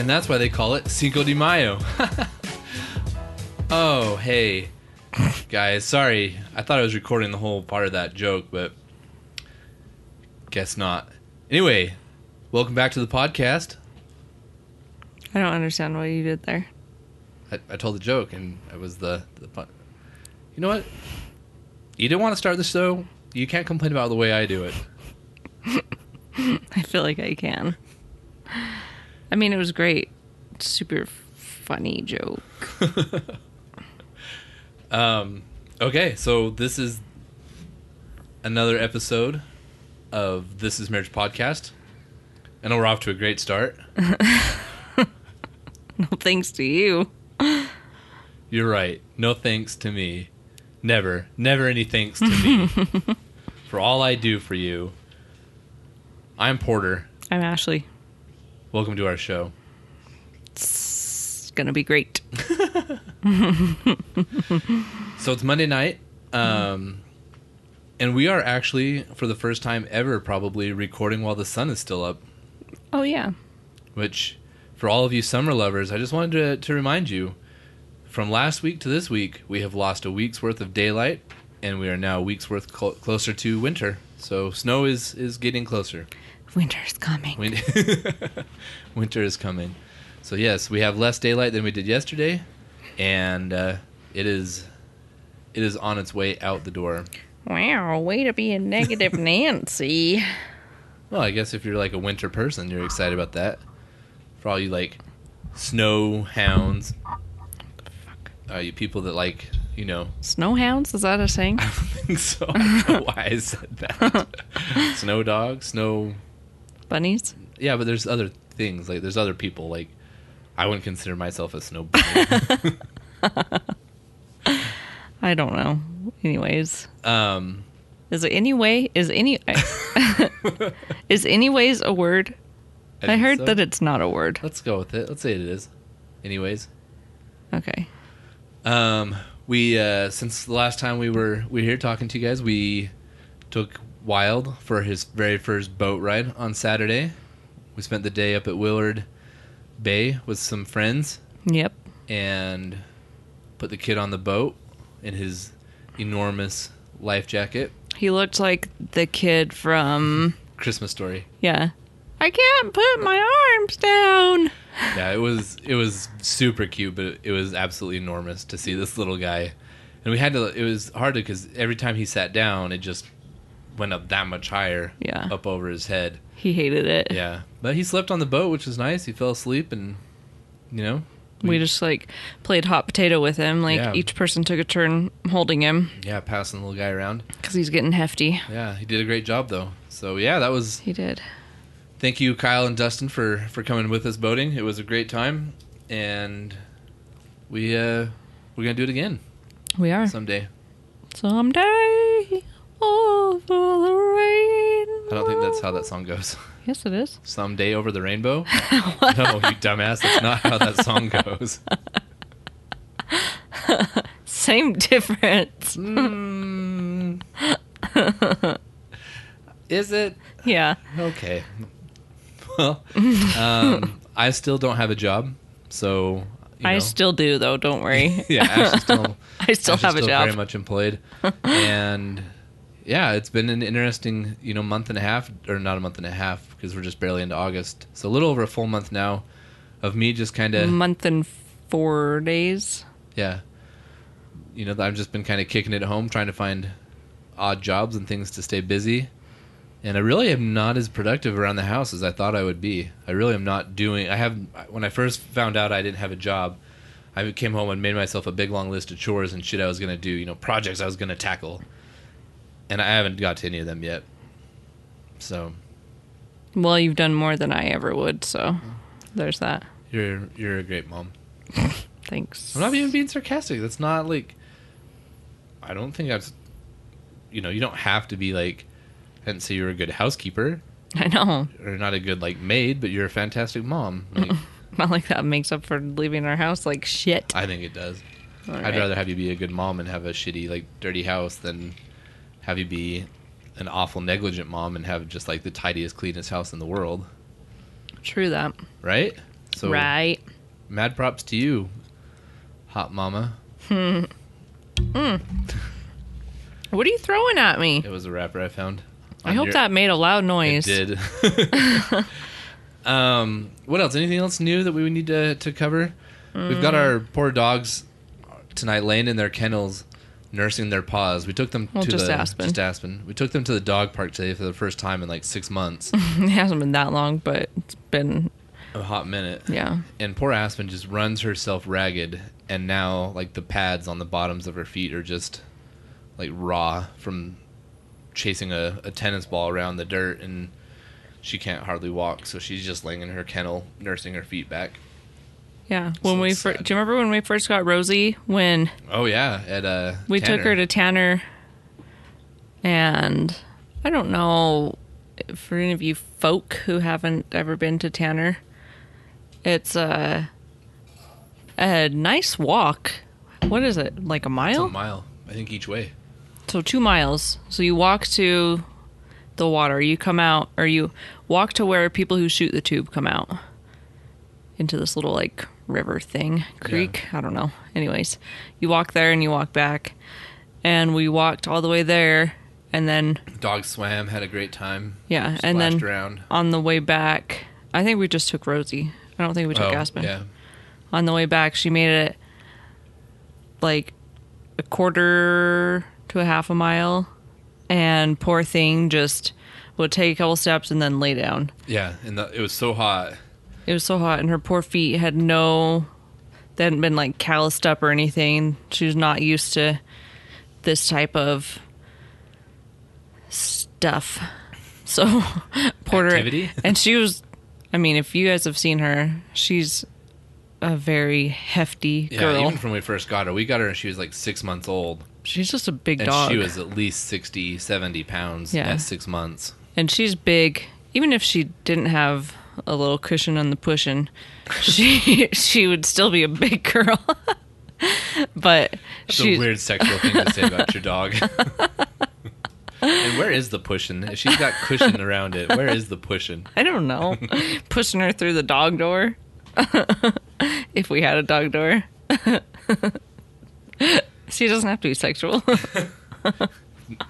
and that's why they call it Cinco de Mayo. oh, hey, guys, sorry. I thought I was recording the whole part of that joke, but guess not. Anyway, welcome back to the podcast. I don't understand what you did there. I, I told the joke, and it was the the fun. You know what? You didn't want to start the show. You can't complain about the way I do it. I feel like I can. I mean, it was great. Super funny joke. Um, okay, so this is another episode of This Is Marriage podcast. I know we're off to a great start. No thanks to you. You're right. No thanks to me. Never, never any thanks to me for all I do for you. I'm Porter. I'm Ashley. Welcome to our show. It's gonna be great. So it's Monday night, um, and we are actually, for the first time ever, probably recording while the sun is still up. Oh yeah. which for all of you summer lovers, I just wanted to, to remind you from last week to this week, we have lost a week's worth of daylight and we are now a week's worth cl- closer to winter. So snow is, is getting closer. Winter's coming. Win- winter is coming. So, yes, we have less daylight than we did yesterday and uh, it is it is on its way out the door. Wow, way to be a negative Nancy. Well, I guess if you're like a winter person, you're excited about that. For all you like snow hounds, uh, you people that like, you know, snow hounds is that a saying? I don't think so. I don't know why I said that. snow dogs, snow. Bunnies? Yeah, but there's other things. Like, there's other people. Like, I wouldn't consider myself a snow bunny. I don't know. Anyways. um, Is it anyway? Is any is anyways a word? I, think heard so. that it's not a word. Let's go with it. Let's say it is. Anyways. Okay. Um, we uh, since the last time we were we were here talking to you guys, we took Wild for his very first boat ride on Saturday. We spent the day up at Willard Bay with some friends Yep. and put the kid on the boat in his enormous life jacket. He looked like the kid from Christmas story. yeah. I can't put my arms down. Yeah, it was it was super cute, but it was absolutely enormous to see this little guy. And we had to. It was hard to because every time he sat down, it just went up that much higher. Yeah. up over his head. He hated it. Yeah, but he slept on the boat, which was nice. He fell asleep, and you know, We just like played hot potato with him. Like Yeah. each person took a turn holding him yeah, passing the little guy around. because he's getting hefty. Yeah, he did a great job though. So yeah, that was. He did. Thank you, Kyle and Dustin, for for coming with us boating. It was a great time, and we uh we're gonna do it again We are someday. someday over the rain. I don't think that's how that song goes. Yes, it is. Someday over the rainbow? no, you dumbass. That's not how that song goes. Same difference. Mm. Is it? Yeah. Okay. Well, um, I still don't have a job, so you I still do though. Don't worry. yeah, still I still have a job. Very much employed, and yeah, it's been an interesting, you know, month and a half, or not a month and a half, because we're just barely into August. So a little over a full month now of me just kind of month and four days. yeah you know i've just been kind of kicking it at home trying to find odd jobs and things to stay busy and i really am not as productive around the house as i thought i would be i really am not doing i have when i first found out i didn't have a job i came home and made myself a big long list of chores and shit i was going to do you know projects i was going to tackle and i haven't got to any of them yet so Well, you've done more than I ever would, so there's that. you're you're a great mom Thanks. I'm not even being sarcastic. That's not like. I don't think that's. You know, you don't have to be like. I didn't say you're a good housekeeper I know. or not a good like maid, but you're a fantastic mom. Like, Not like that makes up for leaving our house like shit. I think it does. All I'd right. rather have you be a good mom and have a shitty like dirty house than have you be an awful negligent mom and have just like the tidiest, cleanest house in the world, True that. right? So right. mad props to you, hot mama. What are you throwing at me? It was a wrapper I found. I hope your- that made a loud noise. It did. um, what else? Anything else new that we would need to, to cover? We've got Mm. our poor dogs tonight laying in their kennels, nursing their paws. We took them Well, to just the Aspen. just Aspen. We took them to the dog park today for the first time in like six months, it hasn't been that long, but it's been a hot minute. yeah. And poor Aspen just runs herself ragged, and now like the pads on the bottoms of her feet are just like raw from chasing a, a tennis ball around the dirt, and she can't hardly walk, so she's just laying in her kennel, nursing her feet back. Yeah. When So we fir- do you remember when we first got Rosie when Oh yeah, at uh, we took her to Tanner and I don't know for any of you folk who haven't ever been to Tanner. It's a a nice walk. What is it? Like a It's mile? a mile, I think each way. So two miles. So you walk to the water. You come out, or you walk to where people who shoot the tube come out into this little like river thing, creek. I don't know. Anyways, you walk there and you walk back, and we walked all the way there, and then Dog swam, had a great time. yeah, and then around. on the way back, I think we just took Rosie. I don't think we took oh, Aspen. yeah, on the way back she made it like a quarter to a half a mile and poor thing just would take a couple steps and then lay down yeah, and the, it was so hot. It was so hot and her poor feet had no they hadn't been like calloused up or anything she was not used to this type of stuff so porter Activity? and she was i mean if you guys have seen her she's a very hefty Yeah, girl even from when we first got her, we got her and she was like six months old. She's just a big And dog. she was at least 60, 70 pounds Yeah. at six months. and she's big. Even if she didn't have a little cushion on the pushing, she she would still be a big girl. but That's she a weird sexual thing to say about your dog. and where is the pushing? She's got cushion around it, where is the pushing? I don't know, pushing her through the dog door. if we had a dog door. she doesn't have to be sexual.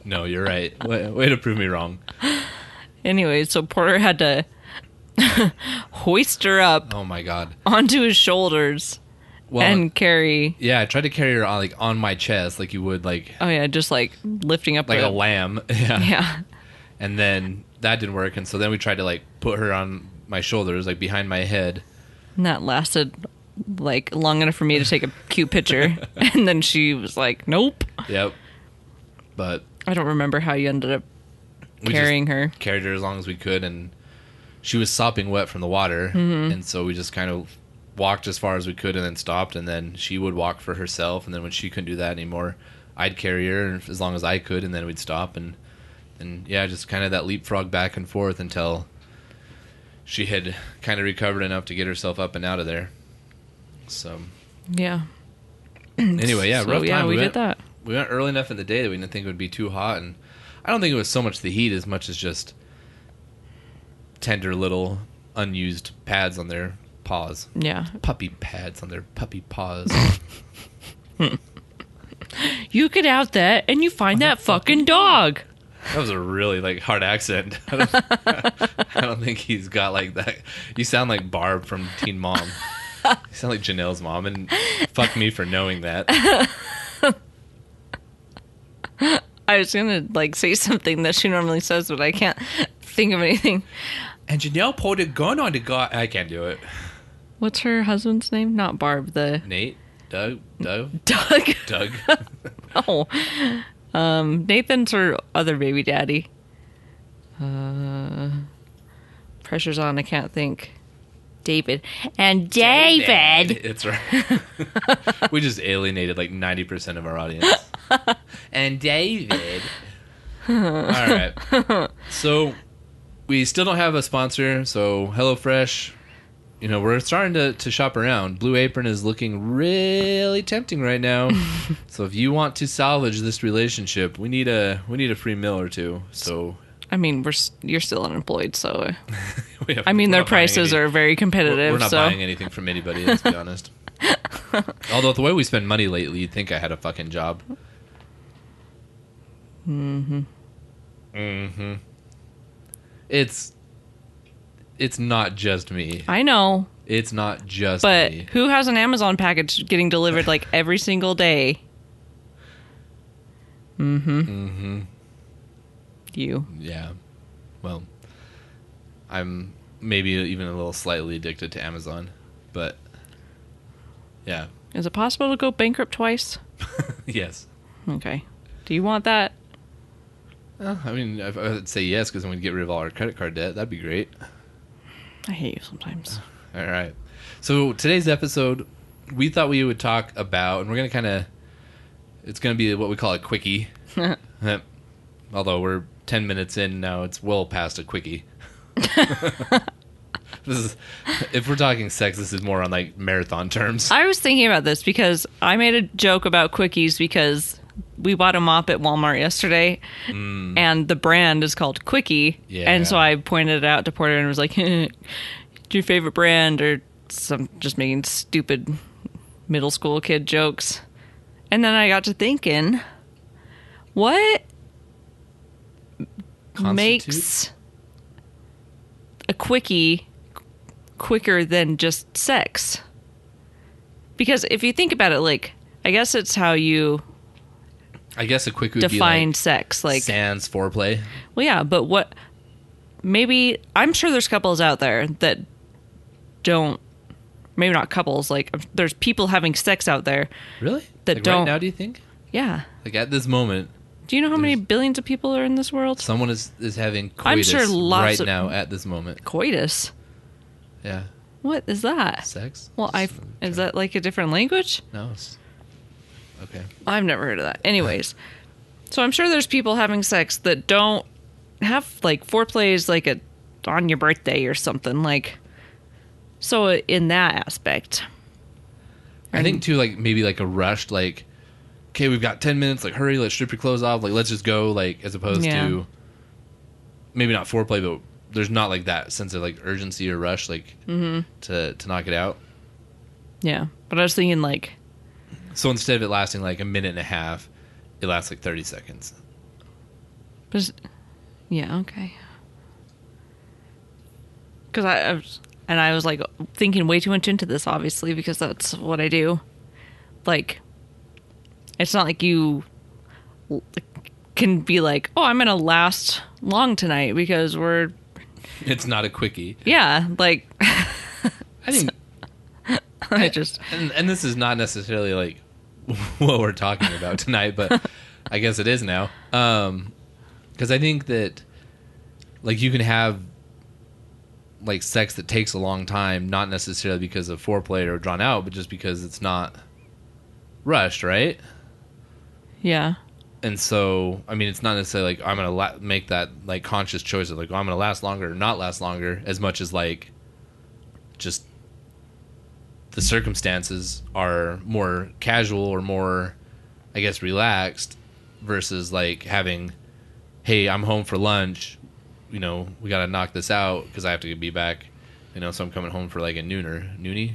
No, you're right. Way, way to prove me wrong. anyway, so Porter had to hoist her up Oh my god. onto his shoulders Well, and carry yeah, I tried to carry her on like on my chest, like you would like Oh yeah, just like lifting up like the, a lamb. Yeah. Yeah. And then that didn't work, and so then we tried to like put her on my shoulders, like behind my head. And that lasted like long enough for me to take a cute picture. and then she was like, Nope. Yep. But I don't remember how you ended up we just carrying her. carried her as long as we could, and she was sopping wet from the water, Mm-hmm. and so we just kind of walked as far as we could, and then stopped, and then she would walk for herself, and then when she couldn't do that anymore, I'd carry her as long as I could, and then we'd stop, and and yeah, just kind of that leapfrog back and forth until she had kind of recovered enough to get herself up and out of there. So Yeah. anyway, yeah, So, rough yeah, time. we, went, did that. we went early enough in the day that we didn't think it would be too hot, and I don't think it was so much the heat as much as just tender little unused pads on their paws, Yeah. puppy pads on their puppy paws. You get out there and you find that fucking dog. that was a really like hard accent. I don't, I don't think he's got like that. You sound like Barb from Teen Mom. You sound like Jenelle's mom, and fuck me for knowing that. I was gonna like say something that she normally says, but I can't think of anything. And Jenelle pulled a gun on the guy. I can't do it. What's her husband's name? Not Barb, the Nate, Doug, Doug, Doug. Doug. Oh. Um, Nathan's her other baby daddy. Uh, pressure's on. I can't think. David and David. It's right. we just alienated like 90% of our audience. and David. All right. So we still don't have a sponsor. So HelloFresh, you know, we're starting to, to shop around. Blue Apron is looking really tempting right now. so if you want to salvage this relationship, we need a we need a free meal or two. So I mean, we're you're still unemployed, so We have- I mean their prices any- are very competitive. We're not so buying anything from anybody. Let's be honest. Although the way we spend money lately, you'd think I had a fucking job. Mm-hmm. Mm-hmm. It's it's not just me. I know, It's not just but me. who has an Amazon package getting delivered like every single day? Mm-hmm. Mm-hmm. You. Yeah. Well, I'm maybe even a little slightly addicted to Amazon, but yeah. Is it possible to go bankrupt twice? yes. Okay. Do you want that? Uh, I mean, I would say yes because then we'd get rid of all our credit card debt. That'd be great. I hate you sometimes. All right. So today's episode, we thought we would talk about, and we're gonna kind of, it's gonna be what we call a quickie. Although we're ten minutes in now, it's well past a quickie. this is, if we're talking sex, this is more on like marathon terms. I was thinking about this because I made a joke about quickies because we bought a mop at Walmart yesterday mm. and the brand is called Quickie. Yeah. And so I pointed it out to Porter and was like, your favorite brand or some just making stupid middle school kid jokes. And then I got to thinking, what Constitute? makes a quickie quicker than just sex? Because if you think about it, like, I guess it's how you I guess a quickie would define be like sex. Like, sans foreplay. well, yeah, but what? Maybe I'm sure there's couples out there that don't. Maybe not couples. Like, there's people having sex out there. Really? That like don't- Right now, do you think? Yeah. Like at this moment, Do you know how many billions of people are in this world? someone is is having coitus I'm sure lots right now at this moment. Coitus. Yeah. What is that? Sex. Well, I is that like a different language? No. It's, okay. I've never heard of that. Anyways, so I'm sure there's people having sex that don't have like foreplay is like a on your birthday or something like. So in that aspect, I think too, like maybe like a rushed, like, okay, we've got ten minutes, like hurry, let's strip your clothes off, like let's just go, like as opposed Yeah. to maybe not foreplay, but there's not like that sense of like urgency or rush, like Mm-hmm. to to knock it out. yeah. But I was thinking like, So instead of it lasting like a minute and a half, it lasts like thirty seconds. but yeah, okay. Because I, I was, and I was like thinking way too much into this, obviously, because that's what I do. Like, it's not like you can be like, oh, I'm gonna last long tonight because we're It's not a quickie. yeah, like I think, I just and and this is not necessarily like what we're talking about tonight, but I guess it is now. Um, because I think that like you can have like sex that takes a long time, not necessarily because of foreplay or drawn out, but just because it's not rushed, right? yeah, And so, I mean, it's not necessarily like I'm gonna la- make that like conscious choice of like, oh, I'm gonna last longer or not last longer, as much as like just the circumstances are more casual or more, I guess, relaxed versus like having, hey, I'm home for lunch, you know, we gotta knock this out because I have to be back, you know, so I'm coming home for like a nooner, noonie,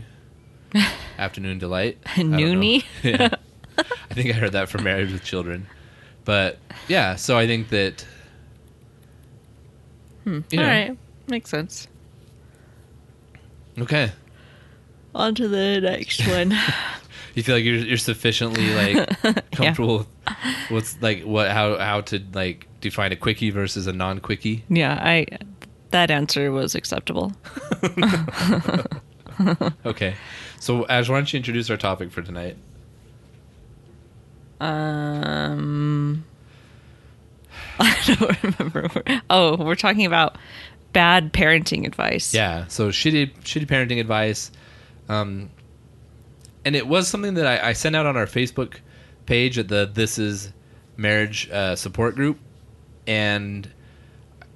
afternoon delight. Noonie? yeah. I think I heard that from Married with Children. But yeah, so I think that hmm. you know, all right, makes sense. okay. On to the next one. You feel like you're you're sufficiently like comfortable with what's like what how how to like define a quickie versus a non quickie. yeah, I that answer was acceptable. Okay. So Ash, why don't you introduce our topic for tonight? Um, I don't remember. Oh, we're talking about bad parenting advice. Yeah. So shitty shitty parenting advice. Um and it was something that I, I sent out on our Facebook page at the This Is Marriage uh, support group, and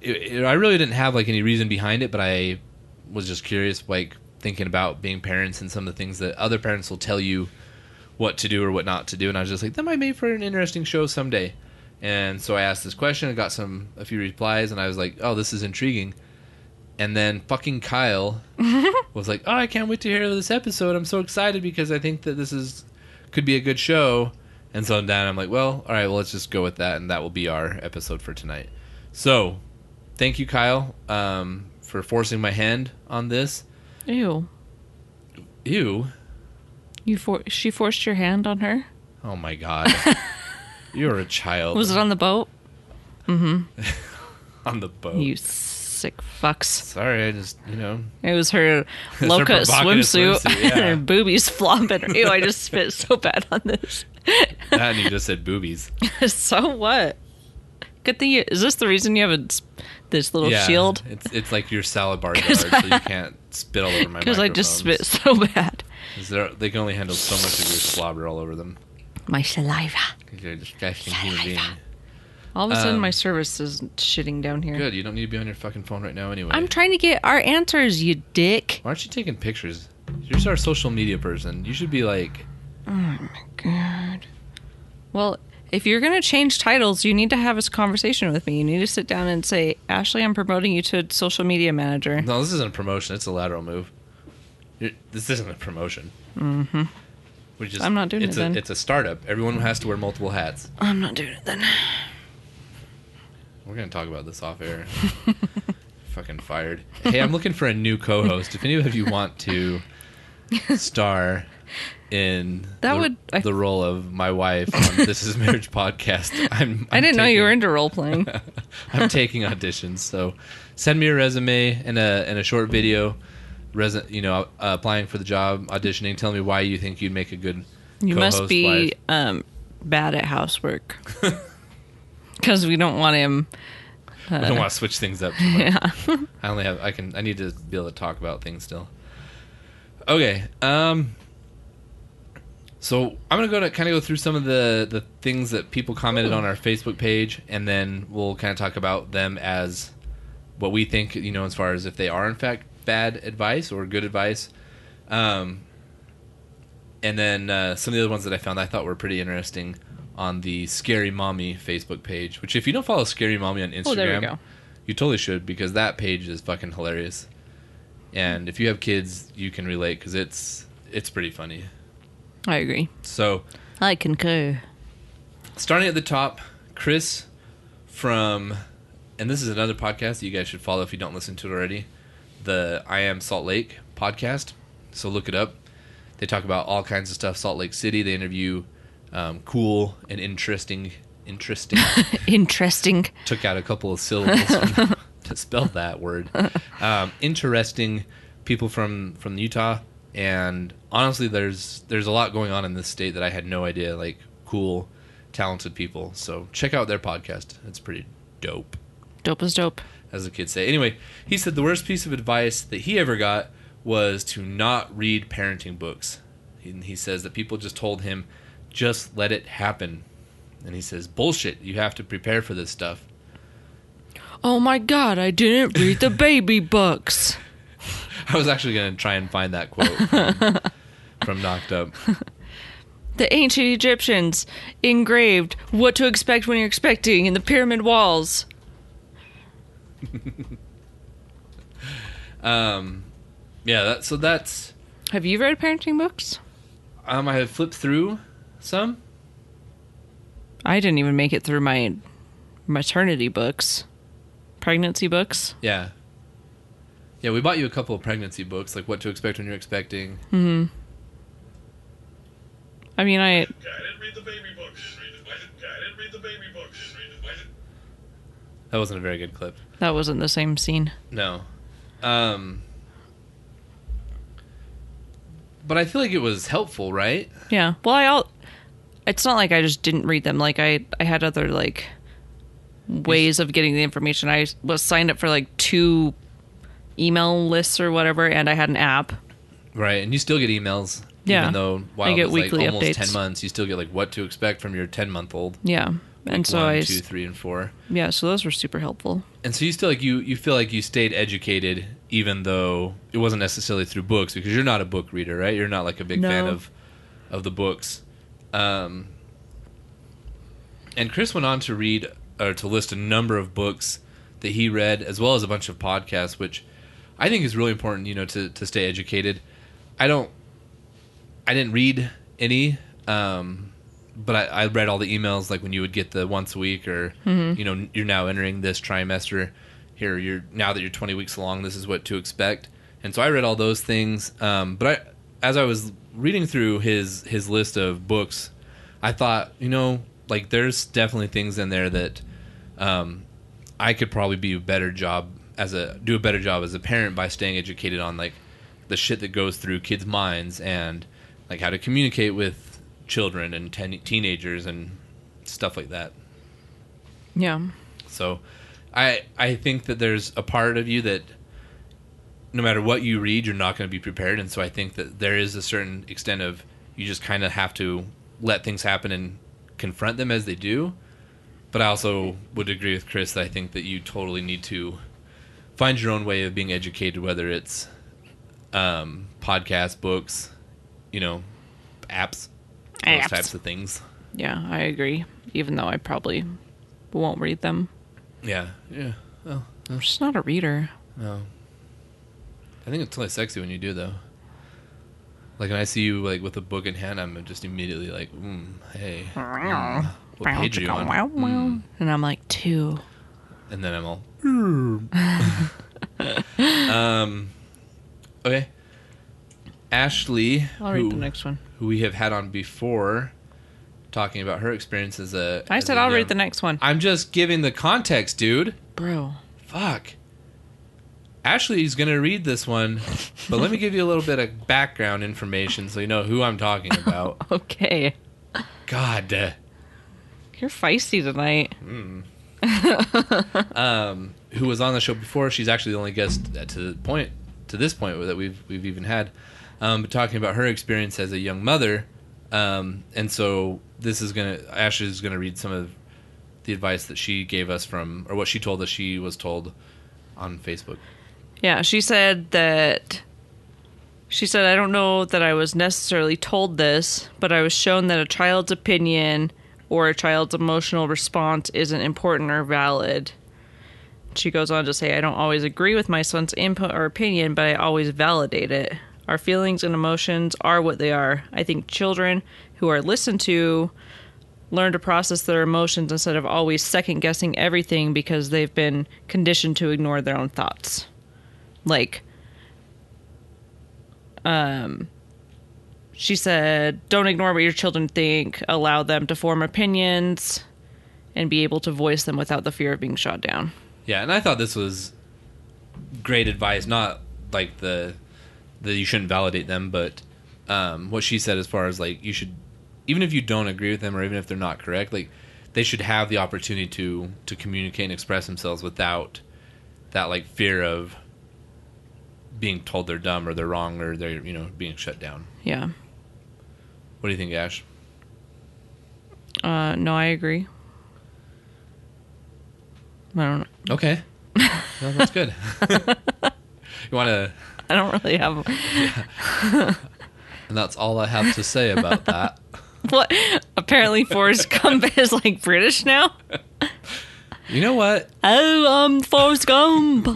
it, it- I really didn't have like any reason behind it, but I was just curious, like thinking about being parents and some of the things that other parents will tell you what to do or what not to do, and I was just like, that might make for an interesting show someday. And so I asked this question, I got some a few replies, and I was like, "Oh, this is intriguing." And then fucking Kyle was like, "Oh, I can't wait to hear this episode. I'm so excited because I think that this is could be a good show." And so then I'm like, "Well, all right, well, let's just go with that, and that will be our episode for tonight." So, thank you, Kyle, um, for forcing my hand on this. Ew. Ew. You for she forced your hand on her? Oh my god. You're a child. Was it on the boat? Mm-hmm. on the boat? You sick fucks. Sorry, I just you know. It was her cut swimsuit, swimsuit, yeah. and her boobies flopping. Ew, I just spit so bad on this. That and you just said boobies. so what? Good thing you, is this the reason you have a, this little yeah, shield? It's it's like your salad bar jar, so you can't spit all over my. Because I just spit so bad. They can only handle so much of your slobber all over them. My saliva. Because you're a disgusting human being. All of a sudden, Um, my service is shitting down here. Good. You don't need to be on your fucking phone right now anyway. I'm trying to get our answers, you dick. Why aren't you taking pictures? You're just our social media person. You should be like, Oh my God. Well, if you're going to change titles, you need to have this conversation with me. You need to sit down and say, Ashley, I'm promoting you to a social media manager. no, this isn't a promotion. It's a lateral move. You're, this isn't a promotion. Mm-hmm. Which is, I'm not doing it's it a, then. It's a startup. Everyone has to wear multiple hats. I'm not doing it then. We're gonna talk about this off air. Fucking fired. Hey, I'm looking for a new co-host. If any of you want to star in That the, would- I- the role of my wife on This Is Marriage podcast, I'm, I I'm didn't know you were into role playing. I'm taking auditions. So send me a resume and a and a short video. You know, uh, applying for the job, auditioning. Tell me why you think you'd make a good. You must be um, bad at housework. Because we don't want him. I don't want to switch things up. Too much. Yeah. I only have I can I need to be able to talk about things still. Okay. Um so I'm gonna go to kind of go through some of the the things that people commented on our Facebook page, and then we'll kind of talk about them as what we think, you know, as far as if they are in fact bad advice or good advice. Um, and then uh, some of the other ones that I found I thought were pretty interesting on the Scary Mommy Facebook page. Which, if you don't follow Scary Mommy on Instagram, Oh, there we go. you totally should because that page is fucking hilarious. And if you have kids, you can relate because it's it's pretty funny. I agree. So I concur. starting at the top, Chris from, and this is another podcast that you guys should follow if you don't listen to it already, the I Am Salt Lake podcast. So look it up. They talk about all kinds of stuff. Salt Lake City. They interview um, cool and interesting, interesting. Interesting. took out a couple of syllables from- to spell that word. Um, interesting people from from Utah, and honestly, there's there's a lot going on in this state that I had no idea. Like cool, talented people. So check out their podcast. It's pretty dope, Dope is dope. as the kids say. Anyway, he said the worst piece of advice that he ever got was to not read parenting books. He, he says that people just told him, just let it happen. And he says, bullshit. You have to prepare for this stuff. Oh my god, I didn't read the baby books. I was actually going to try and find that quote from, from Knocked Up. The ancient Egyptians engraved what to expect when you're expecting in the pyramid walls. Um, yeah, that, so that's. Have you read parenting books? Um, I have flipped through some. I didn't even make it through my maternity books, pregnancy books. Yeah. Yeah, we bought you a couple of pregnancy books, like what to expect when you're expecting. Mhm I mean, I I didn't read the baby books. I didn't read the baby books. That wasn't a very good clip. that wasn't the same scene. No. Um, but I feel like it was helpful, right? Yeah. Well, I all. It's not like I just didn't read them. Like I, I had other like ways of getting the information. I was signed up for like two email lists or whatever, and I had an app. Right, and you still get emails. Yeah. Even though while I get it's like weekly almost updates. ten months, you still get like what to expect from your ten month old. Yeah. And so one, I, two, three, and four. yeah. So those were super helpful. And so you still like you you feel like you stayed educated even though it wasn't necessarily through books because you're not a book reader, right? You're not like a big fan of of the books. Um and Chris went on to read or to list a number of books that he read, as well as a bunch of podcasts, which I think is really important. You know, to to stay educated. I don't. I didn't read any, um, but I, I read all the emails like when you would get the once a week or you know you're now entering this trimester. Here you're now that you're 20 weeks along. This is what to expect, and so I read all those things. Um, but I, as I was reading through his his list of books, I thought you know like there's definitely things in there that um, I could probably be a better job as a do a better job as a parent by staying educated on like the shit that goes through kids' minds and like how to communicate with children and ten- teenagers and stuff like that. Yeah. So I I think that there's a part of you that no matter what you read, you're not going to be prepared, and so I think that there is a certain extent of you just kind of have to let things happen and confront them as they do. But I also would agree with Chris that I think that you totally need to find your own way of being educated, whether it's um, podcasts, books, you know, apps, those Apps. types of things. Yeah, I agree. Even though I probably won't read them. Yeah, yeah. Well, I'm just not a reader. No. I think it's totally sexy when you do though. Like when I see you like with a book in hand, I'm just immediately like, mm, hey, mm, what page are you on? Mm. And I'm like, two. And then I'm all, um, okay. Ashley, I'll read who, the next one. Who we have had on before, talking about her experience as a. I as said I'll young- read the next one. I'm just giving the context, dude. Bro. Fuck. Ashley's going to read this one, but let me give you a little bit of background information so you know who I'm talking about. Okay. God. uh, You're feisty tonight. Um, who was on the show before? She's actually the only guest to the point to this point that we've we've even had. Um, but talking about her experience as a young mother, um, and so this is gonna Ashley is gonna read some of the advice that she gave us from, or what she told us she was told on Facebook. Yeah, she said that. She said, I don't know that I was necessarily told this, but I was shown that a child's opinion or a child's emotional response isn't important or valid. She goes on to say, I don't always agree with my son's input or opinion, but I always validate it. Our feelings and emotions are what they are. I think children who are listened to learn to process their emotions instead of always second guessing everything because they've been conditioned to ignore their own thoughts. Like, um, she said, don't ignore what your children think, allow them to form opinions, and be able to voice them without the fear of being shot down. Yeah, and I thought this was great advice. Not like the that you shouldn't validate them, but um, what she said as far as like you should, even if you don't agree with them or even if they're not correct, like they should have the opportunity to to communicate and express themselves without that like fear of being told they're dumb or they're wrong or they're you know being shut down. Yeah. What do you think, Ash? Uh, no, I agree. I don't. know. Okay, no, that's good. you want to? I don't really have. And that's all I have to say about that. What? Apparently, Forrest Gump is like British now. You know what? Oh, I'm Forrest Gump.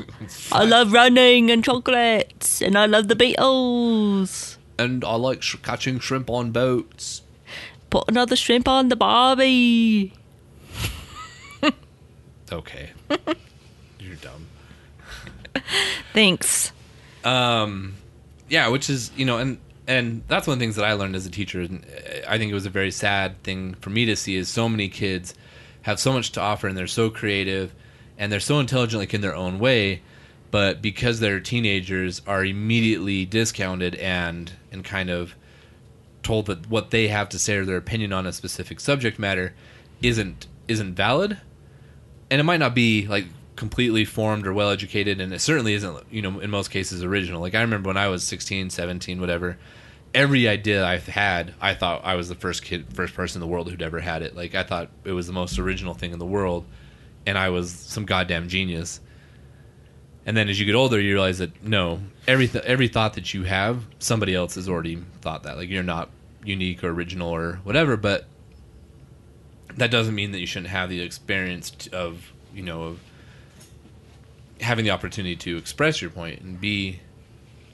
I love running and chocolates, and I love the Beatles. And I like sh- catching shrimp on boats. Put another shrimp on the Barbie. Okay. You're dumb. Thanks. Um, yeah, which is you know, and and that's one of the things that I learned as a teacher. And uh, I think it was a very sad thing for me to see is so many kids have so much to offer and they're so creative and they're so intelligent like in their own way, but because they're teenagers are immediately discounted and and kind of told that what they have to say or their opinion on a specific subject matter isn't isn't valid and it might not be like completely formed or well educated and it certainly isn't you know in most cases original. Like i remember when i was 16 17 whatever every idea i've had i thought i was the first kid first person in the world who'd ever had it. Like i thought it was the most original thing in the world and i was some goddamn genius. And then as you get older you realize that no every th- every thought that you have somebody else has already thought that. Like you're not unique or original or whatever but that doesn't mean that you shouldn't have the experience of you know of having the opportunity to express your point and be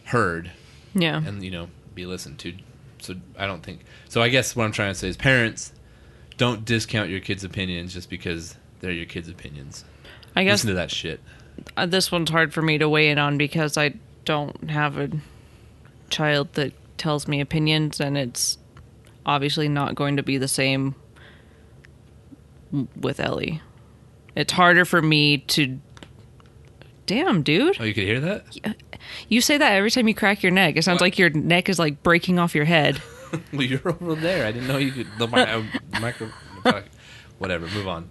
heard Yeah. and you know be listened to so i don't think so i guess what i'm trying to say is parents don't discount your kids opinions just because they're your kids opinions I guess listen to that shit uh, this one's hard for me to weigh in on because I don't have a child that tells me opinions, and it's obviously not going to be the same with Ellie. It's harder for me to. Damn, dude. oh you could hear that You say that every time you crack your neck. It sounds What? like your neck is like breaking off your head. well you're over there i didn't know you could the mi- uh, micro whatever move on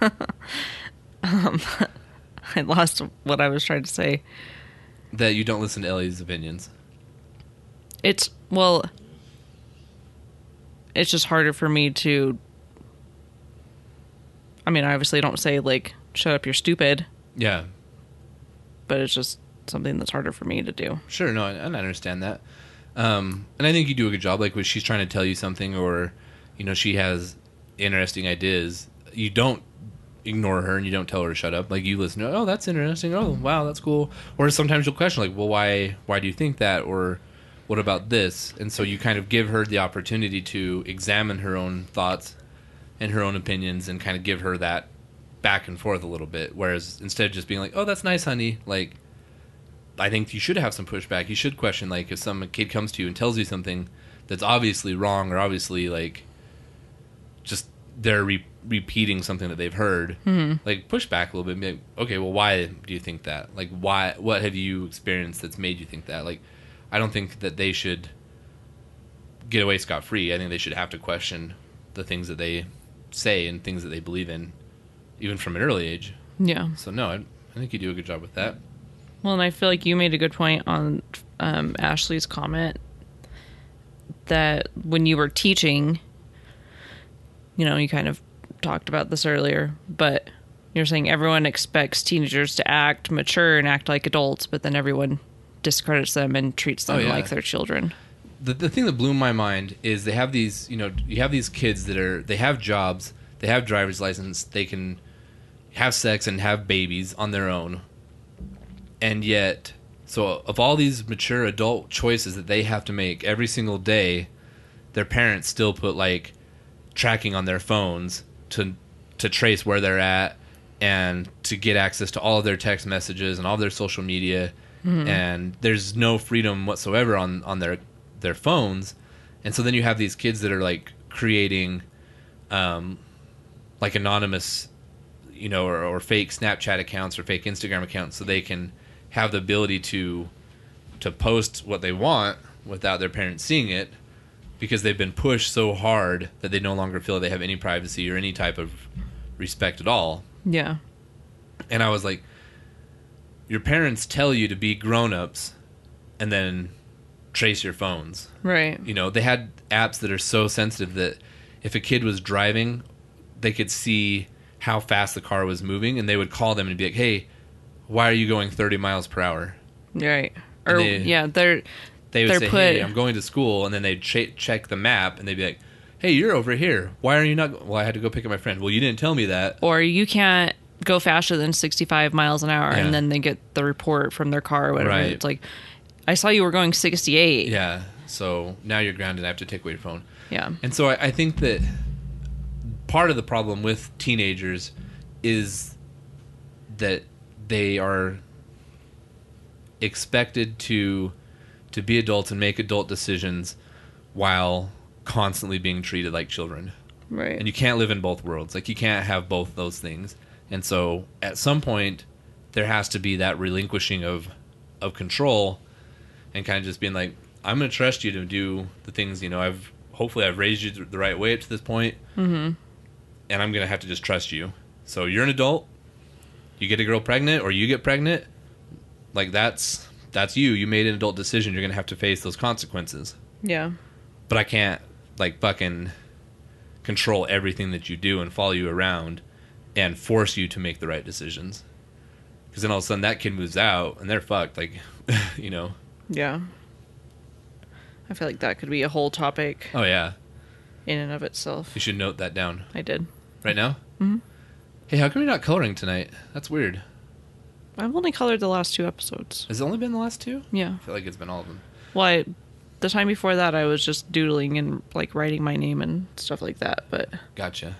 I lost what I was trying to say. that you don't listen to ellie's opinions It's, well, it's just harder for me to. I mean, I obviously don't say, like, shut up, you're stupid, yeah but it's just something that's harder for me to do. Sure, no, and I understand that. Um, and I think you do a good job. Like when she's trying to tell you something, or you know, she has interesting ideas. You don't ignore her and you don't tell her to shut up. Like you listen. Oh, that's interesting. Oh, wow, that's cool. Or sometimes you'll question, like, well, why? Why do you think that? Or what about this? And so you kind of give her the opportunity to examine her own thoughts and her own opinions, and kind of give her that back and forth a little bit. Whereas instead of just being like, "Oh, that's nice, honey," like I think you should have some pushback. You should question like if some kid comes to you and tells you something that's obviously wrong or obviously like just they're re- repeating something that they've heard. Mm-hmm. Like push back a little bit. And be like, okay, well, why do you think that? Like, why? What have you experienced that's made you think that? Like, I don't think that they should get away scot free. I think they should have to question the things that they say and things that they believe in, even from an early age. Yeah. So no, I, I think you do a good job with that. Well, and I feel like you made a good point on um, Ashley's comment that when you were teaching, you know, you kind of talked about this earlier, but you're saying everyone expects teenagers to act mature and act like adults, but then everyone discredits them and treats them Oh, yeah. like their children. the, the thing that blew my mind is they have these you know you have these kids that are they have jobs they have driver's license they can have sex and have babies on their own. And yet so of all these mature adult choices that they have to make every single day their parents still put like tracking on their phones to to trace where they're at and to get access to all of their text messages and all their social media. And there's no freedom whatsoever on on their their phones. And so then you have these kids that are like creating um like anonymous you know or, or fake snapchat accounts or fake instagram accounts so they can have the ability to to post what they want without their parents seeing it because they've been pushed so hard that they no longer feel they have any privacy or any type of respect at all Yeah. and I was like, your parents tell you to be grown-ups and then trace your phones. Right. You know, they had apps that are so sensitive that if a kid was driving, they could see how fast the car was moving and they would call them and be like, "Hey, why are you going 30 miles per hour?" Right. And Or they- yeah, they're They would They're say, put- "Hey, I'm going to school." And then they'd ch- check the map and they'd be like, "Hey, you're over here. Why are you not Well, I had to go pick up my friend. Well, you didn't tell me that. or you can't go faster than 65 miles an hour Yeah. and then they get the report from their car or whatever Right. it's like i saw you were going 68 Yeah. So now you're grounded. I have to take away your phone. yeah And so I, I think that part of the problem with teenagers is that they are expected to to be adults and make adult decisions while constantly being treated like children. right And you can't live in both worlds. Like you can't have both those things. And so at some point there has to be that relinquishing of of control and kind of just being like I'm going to trust you to do the things, you know, I've hopefully I've raised you the right way up to this point. mm-hmm. And I'm going to have to just trust you. So you're an adult. You get a girl pregnant or you get pregnant. Like that's that's you. You made an adult decision. You're going to have to face those consequences yeah but I can't like fucking control everything that you do and follow you around and force you to make the right decisions. Because then all of a sudden that kid moves out and they're fucked. Like, you know. yeah i feel like that could be a whole topic Oh yeah, in and of itself you should note that down. i did Right now? Mm-hmm. Hey, how come you're not coloring tonight? That's weird. I've only colored the last two episodes. Has it only been the last two? Yeah. I feel like it's been all of them. Well, I, the time before that, I was just doodling and like writing my name and stuff like that. But Gotcha.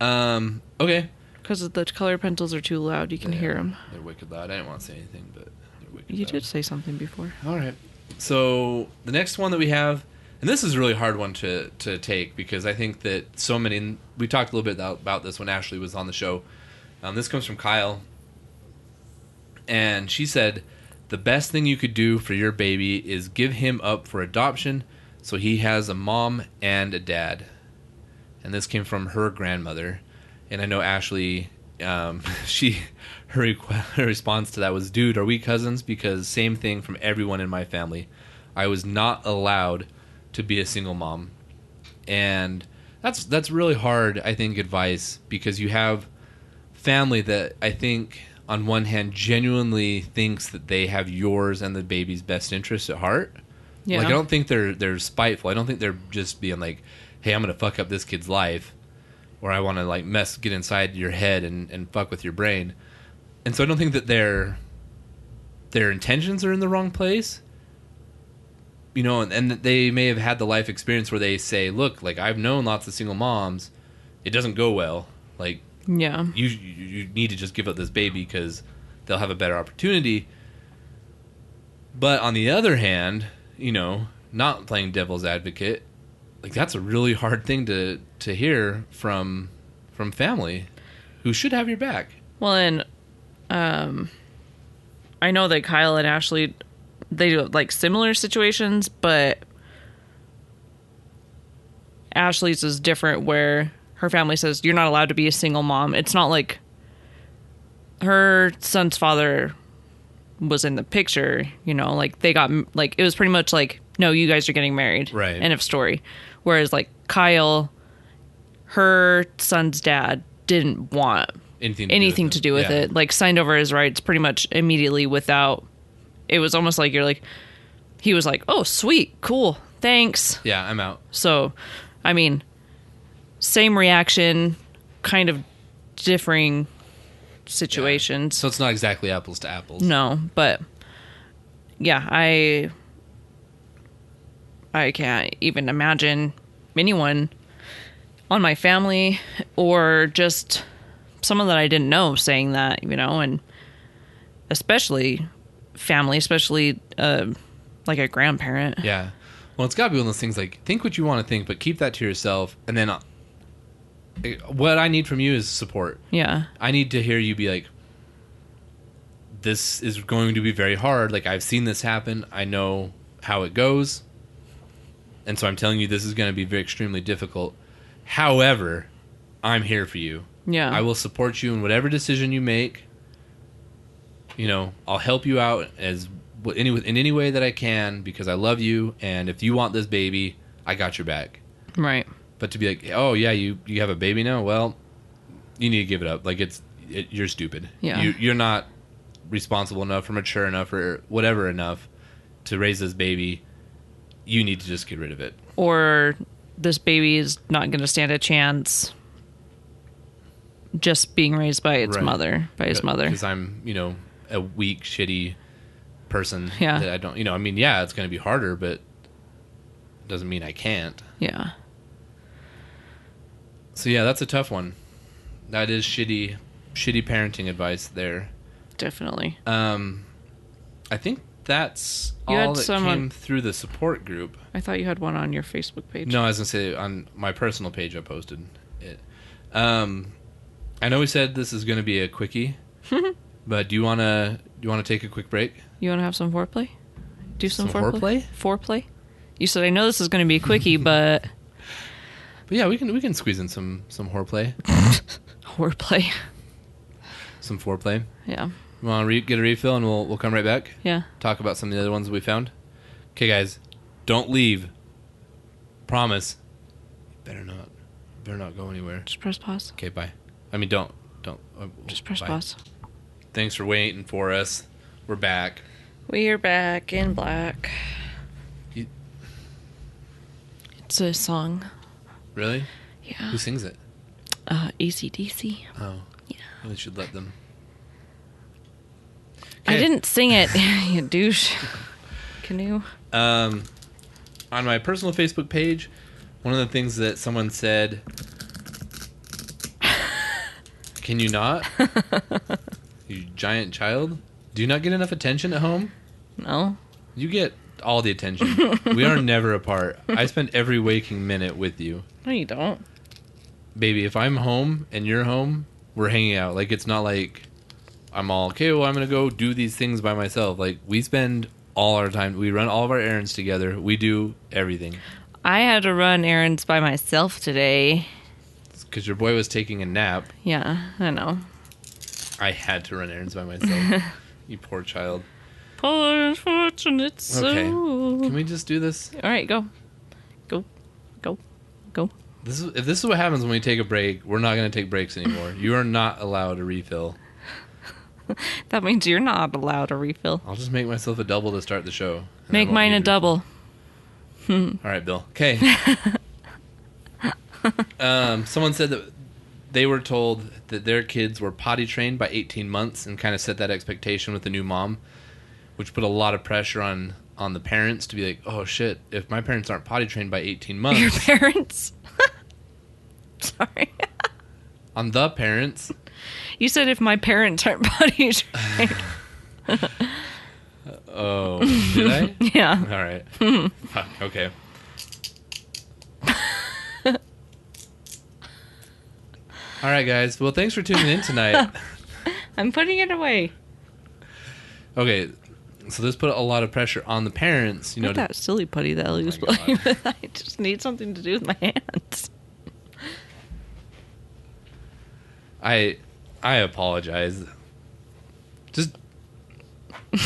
Um. Okay. because the color pencils are too loud, you can hear 'em. hear them. They're wicked loud. I didn't want to say anything, but they're wicked You loud. did say something before. All right. So the next one that we have, and this is a really hard one to to take because I think that so many. We talked a little bit about this when Ashley was on the show. Um, this comes from Kyle, and she said, "The best thing you could do for your baby is give him up for adoption, so he has a mom and a dad." And this came from her grandmother, and I know Ashley. Um, she her her response to that was, "Dude, are we cousins?" Because same thing from everyone in my family. I was not allowed to be a single mom, and that's that's really hard. I think advice because you have family that I think on one hand genuinely thinks that they have yours and the baby's best interest at heart. Yeah. Like I don't think they're they're spiteful. I don't think they're just being like, "Hey, I'm gonna fuck up this kid's life," or "I want to like mess get inside your head and and fuck with your brain." And so I don't think that their their intentions are in the wrong place. You know, and, and they may have had the life experience where they say, "Look, like I've known lots of single moms, it doesn't go well. Like Yeah. you you you need to just give up this baby because they'll have a better opportunity. But on the other hand, you know, not playing devil's advocate, like that's a really hard thing to to hear from from family who should have your back. Well, and um, I know that Kyle and Ashley they do like similar situations, but Ashley's is different where her family says you're not allowed to be a single mom. It's not like her son's father was in the picture, you know, like they got like it was pretty much like no, you guys are getting married. Right. End of story. Whereas like Kyle her son's dad didn't want Anything to anything do with to do with Yeah. it. Like signed over his rights pretty much immediately without. It was almost like you're like, he was like, "Oh, sweet, cool, thanks." Yeah, I'm out. So, I mean, same reaction, kind of differing situations. So it's not exactly apples to apples. No, but yeah, I I can't even imagine anyone on my family or just someone that I didn't know saying that, you know, and especially family, especially uh, like a grandparent. Yeah. Well, it's got to be one of those things like think what you want to think, but keep that to yourself. And then uh, what I need from you is support. Yeah. I need to hear you be like, this is going to be very hard. Like, I've seen this happen. I know how it goes. And so I'm telling you, this is going to be very extremely difficult. However, I'm here for you. Yeah. I will support you in whatever decision you make. You know, I'll help you out as any in any way that I can because I love you. And if you want this baby, I got your back. Right. But to be like, oh yeah, you you have a baby now. Well, you need to give it up. Like it's it, you're stupid. Yeah. You, you're not responsible enough or mature enough or whatever enough to raise this baby. You need to just get rid of it. Or this baby is not going to stand a chance just being raised by its Right. mother, by his mother. Because I'm, you know, a weak, shitty person. Yeah. That I don't, you know, I mean, yeah, it's going to be harder, but it doesn't mean I can't. Yeah. So yeah, that's a tough one. That is shitty, shitty parenting advice there. Definitely. Um, I think that's You all that someone- came through the support group. I thought you had one on your Facebook page. No, I was gonna say on my personal page I posted it. Um, I know we said this is gonna be a quickie, but do you wanna do you wanna take a quick break? You want to have some foreplay? Do some, Some foreplay? Foreplay? You said I know this is going to be a quickie, but But yeah, we can we can squeeze in some some foreplay, foreplay. some foreplay. Yeah. You want to re- get a refill and we'll we'll come right back. Yeah. Talk about some of the other ones we found. Okay, guys, don't leave. Promise. Better not. Better not go anywhere. Just press pause. Okay, bye. I mean, don't don't. uh, Just press bye. pause. Thanks for waiting for us. We're back. We are back in black. You- It's a song. Really? Yeah. Who sings it? uh, ACDC. Oh, yeah. We should let them. I didn't sing it, you douche. Canoe. Um, on my personal Facebook page, one of the things that someone said, "Can you not, you giant child? Do you not get enough attention at home? No. You get all the attention. we are never apart. I spend every waking minute with you, No, you don't. baby. If I'm home and you're home, we're hanging out. Like it's not like I'm all okay. Well, I'm gonna go do these things by myself. Like we spend." All our time, we run all of our errands together. We do everything. I had to run errands by myself today. because your boy was taking a nap. Yeah, I know. I had to run errands by myself. you poor child. Poor unfortunate soul. Okay. Can we just do this? All right, go. Go. Go. Go. This is if this is what happens when we take a break. We're not going to take breaks anymore. you are not allowed a refill. That means you're not allowed a refill. I'll just make myself a double to start the show. Make mine a double. All right, Bill. Okay. um, someone said that they were told that their kids were potty trained by 18 months and kind of set that expectation with the new mom, which put a lot of pressure on on the parents to be like, "Oh shit, if my parents aren't potty trained by 18 months." Your parents. Sorry. on the parents, You said if my parents aren't potty trained. oh, did I? yeah. All right. Okay. All right, guys. Well, thanks for tuning in tonight. I'm putting it away. Okay, so this put a lot of pressure on the parents. You know, Not to- that silly putty that I was oh playing with. I just need something to do with my hands. I I apologize. Just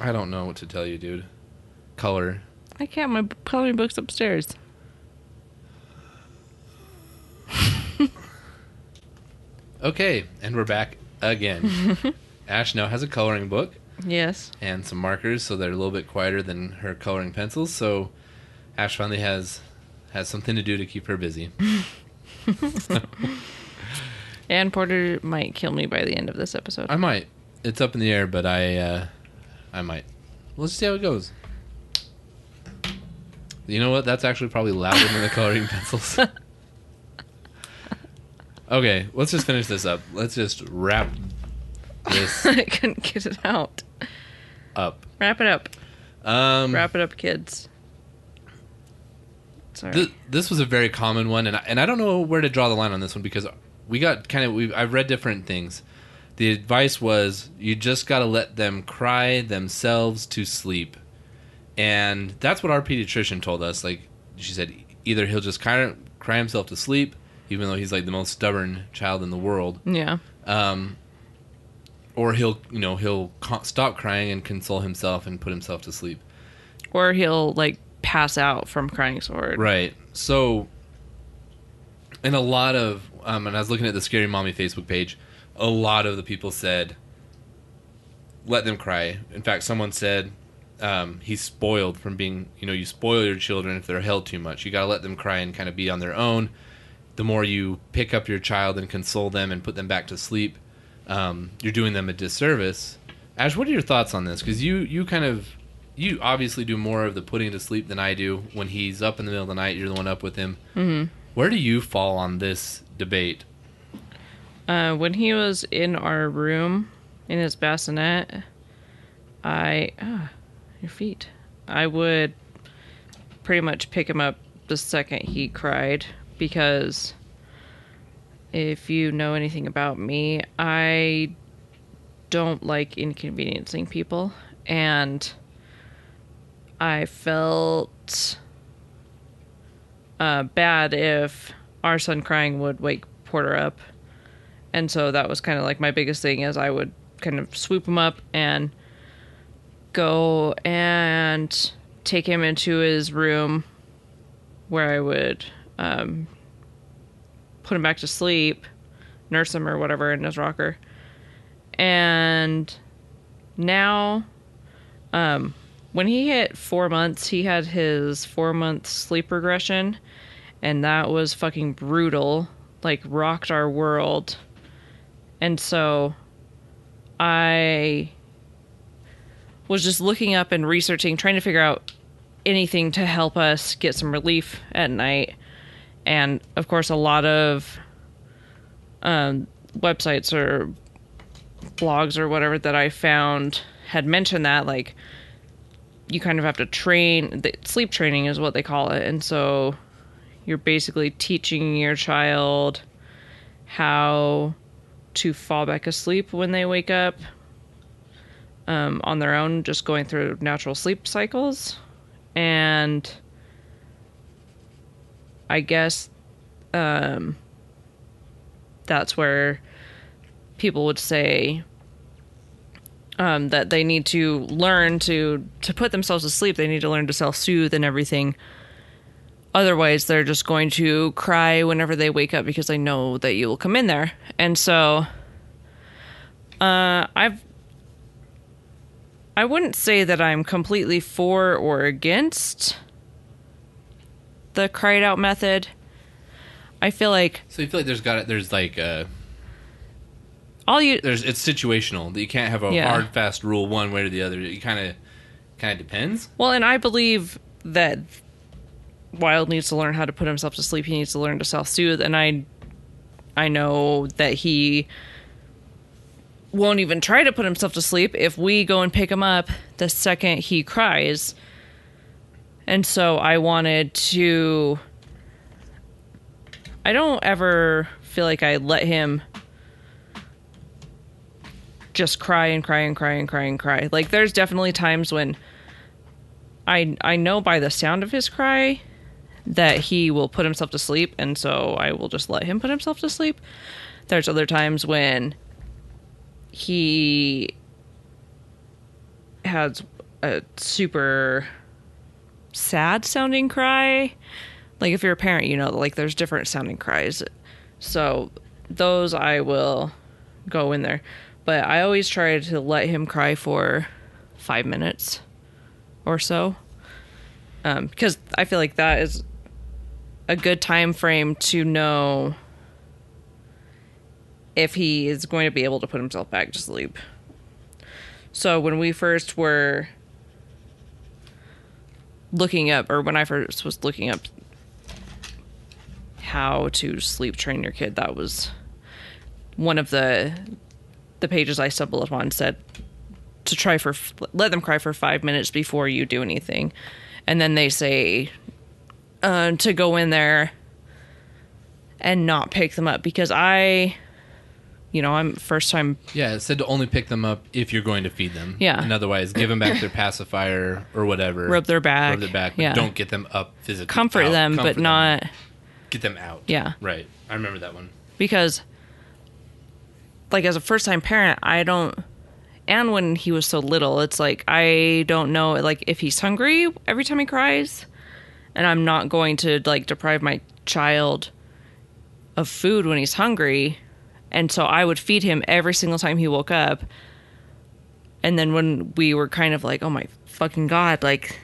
I don't know what to tell you, dude. Color. I can't. My coloring book's upstairs. Okay, and we're back again. Ash now has a coloring book Yes. and some markers, so they're a little bit quieter than her coloring pencils. So Ash finally has has something to do to keep her busy. And Porter might kill me by the end of this episode. I might. It's up in the air, but I uh, I might. Let's see how it goes. You know what? That's actually probably louder than the coloring pencils. Okay, let's just finish this up. Let's just wrap this I couldn't get it out. up. Wrap it up. Um, Wrap it up, kids. Sorry. Th- this was a very common one, and I, and I don't know where to draw the line on this one because we got kind of we I've read different things. The advice was you just got to let them cry themselves to sleep, and that's what our pediatrician told us. Like she said, either he'll just kind of cry himself to sleep, even though he's like the most stubborn child in the world, yeah. um, or he'll you know he'll co- stop crying and console himself and put himself to sleep. Or he'll like pass out from crying so hard. Right. So, and a lot of, um, and I was looking at the Scary Mommy Facebook page, a lot of the people said, let them cry. In fact, someone said, um, he's spoiled from being, you know, you spoil your children if they're held too much. You got to let them cry and kind of be on their own. The more you pick up your child and console them and put them back to sleep, um, you're doing them a disservice. Ash, what are your thoughts on this? Because you, you kind of, you obviously do more of the putting to sleep than I do. When he's up in the middle of the night, you're the one up with him. Mm-hmm. Where do you fall on this debate? Uh, when he was in our room in his bassinet, I ah, your feet. I would pretty much pick him up the second he cried because if you know anything about me, I don't like inconveniencing people. And I felt uh, bad if our son crying would wake Porter up. And so that was kind of like my biggest thing is i would kind of swoop him up and go and take him into his room where i would um, put him back to sleep nurse him or whatever in his rocker and now um, when he hit four months he had his four month sleep regression and that was fucking brutal. Like rocked our world. And so I was just looking up and researching, trying to figure out anything to help us get some relief at night. And of course, a lot of um, websites or blogs or whatever that I found had mentioned that, like, you kind of have to train, the, sleep training is what they call it. And so you're basically teaching your child how to fall back asleep when they wake up um, on their own, just going through natural sleep cycles. And I guess um, that's where people would say um, that they need to learn to to put themselves to sleep. They need to learn to self soothe and everything. Otherwise, they're just going to cry whenever they wake up because they know that you will come in there. And so, uh, I've I wouldn't say that I'm completely for or against the cried out method. I feel like So you feel like there's got there's like uh all you there's it's situational that you can't have a Yeah. hard fast rule one way or the other. It kind of kind of depends. Well, and I believe that Wild needs to learn how to put himself to sleep. He needs to learn to self soothe, and I, I know that he won't even try to put himself to sleep if we go and pick him up the second he cries. And so I wanted to. I don't ever feel like I let him just cry and cry and cry and cry and cry. Like there's definitely times when I I know by the sound of his cry that he will put himself to sleep and so I will just let him put himself to sleep. There's other times when he has a super sad sounding cry. Like if you're a parent, you know like there's different sounding cries. So those I will go in there. But I always try to let him cry for five minutes or so. Um, because I feel like that is a good time frame to know if he is going to be able to put himself back to sleep. So when we first were looking up, or when I first was looking up how to sleep train your kid, that was one of the the pages I stumbled upon said to try for let them cry for five minutes before you do anything, and then they say uh, to go in there and not pick them up because I, you know, I'm first time Yeah, it said to only pick them up if you're going to feed them. Yeah. And otherwise, give them back their pacifier or whatever. Rub their back. Rub their back. But Yeah. don't get them up physically. comfort out. them, Comfort but not get them out. Yeah. Right. I remember that one. because like as a first time parent i don't and when he was so little it's like i don't know like if he's hungry every time he cries and i'm not going to like deprive my child of food when he's hungry and so i would feed him every single time he woke up and then when we were kind of like oh my fucking god like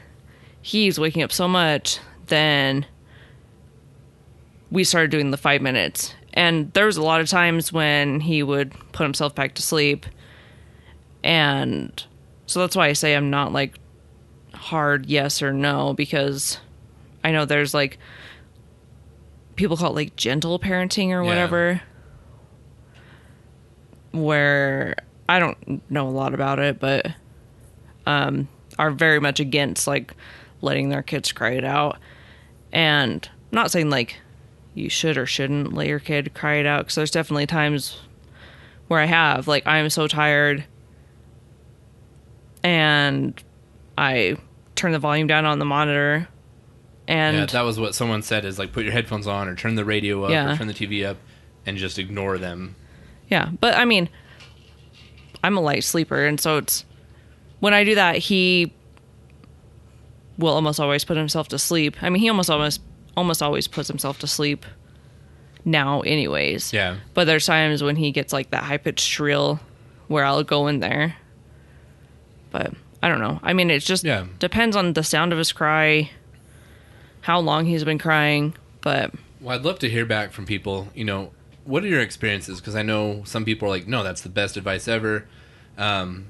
he's waking up so much then we started doing the five minutes. And there was a lot of times when he would put himself back to sleep. And so that's why I say I'm not like hard yes or no because I know there's like people call it like gentle parenting or whatever. Where I don't know a lot about it, but um are very much against like letting their kids cry it out. And I'm not saying like you should or shouldn't let your kid cry it out because there's definitely times where I have like I'm so tired and I turn the volume down on the monitor and yeah, that was what someone said is like put your headphones on or turn the radio up Yeah. or turn the TV up and just ignore them. Yeah, but I mean, I'm a light sleeper, and so it's when I do that, he will almost always put himself to sleep. I mean, he almost almost almost always puts himself to sleep now, anyways. Yeah. But there's times when he gets like that high pitched shrill where I'll go in there. But I don't know. I mean, it just Yeah. depends on the sound of his cry, how long he's been crying. But Well, I'd love to hear back from people. You know, what are your experiences? Because I know some people are like, no, that's the best advice ever. Um,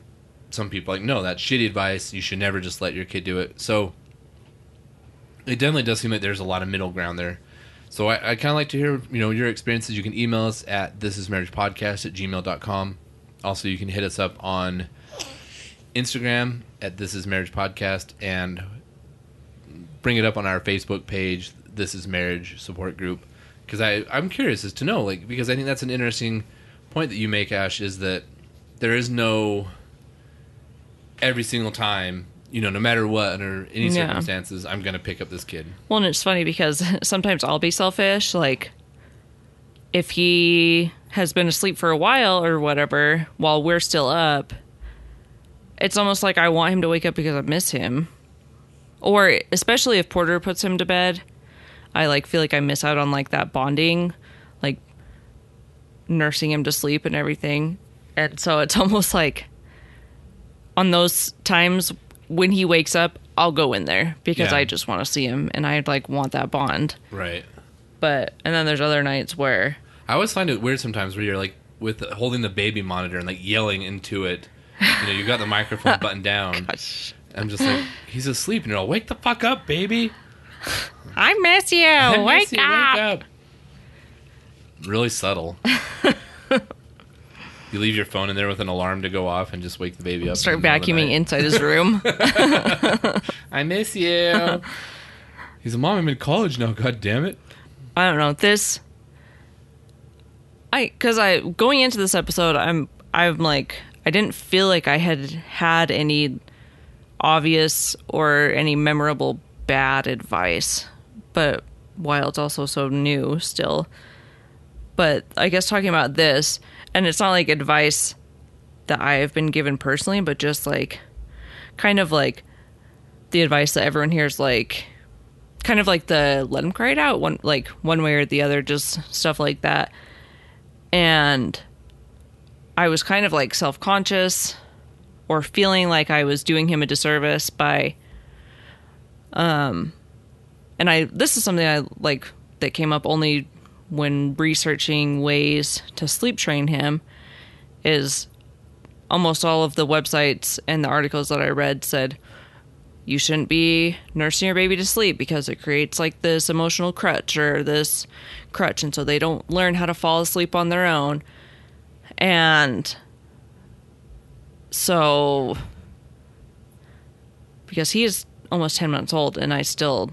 some people are like, no, that's shitty advice. You should never just let your kid do it. So it definitely does seem like there's a lot of middle ground there. So I, I kind of like to hear, you know, your experiences. You can email us at thisismarriagepodcast at gmail.com. Also, you can hit us up on Instagram at This Is Marriage Podcast and bring it up on our Facebook page, This Is Marriage Support Group. Because I I'm curious as to know, like, because I think that's an interesting point that you make, Ash, is that there is no every single time, you know, no matter what under any Yeah. circumstances, I'm gonna pick up this kid. Well, and it's funny because sometimes I'll be selfish. Like, if he has been asleep for a while or whatever while we're still up, it's almost like I want him to wake up because I miss him. Or especially if Porter puts him to bed, I like feel like I miss out on like that bonding, like nursing him to sleep and everything. And so it's almost like on those times when he wakes up, I'll go in there because Yeah. I just want to see him and I'd like want that bond. Right. But and then there's other nights where I always find it weird sometimes where you're like with holding the baby monitor and like yelling into it. You know, you got the microphone buttoned down. I'm just like, he's asleep, and you're all, wake the fuck up, baby. I miss you. I miss Wake, you, up. wake up. Really subtle. you leave your phone in there with an alarm to go off and just wake the baby up. Start in the middle of the vacuuming inside his room. I miss you. He's a mom. I'm in college now. God damn it. I don't know this. I because I going into this episode, I'm I'm like I didn't feel like I had had any obvious or any memorable bad advice, but while it's also so new still. But I guess talking about this, and it's not like advice that I have been given personally, but just like kind of like the advice that everyone hears like kind of like the let him cry it out one like one way or the other just stuff like that and i was kind of like self-conscious or feeling like i was doing him a disservice by um and i this is something i like that came up only when researching ways to sleep train him is almost all of the websites and the articles that i read said you shouldn't be nursing your baby to sleep because it creates like this emotional crutch or this crutch. And so they don't learn how to fall asleep on their own. And so because he is almost 10 months old and i still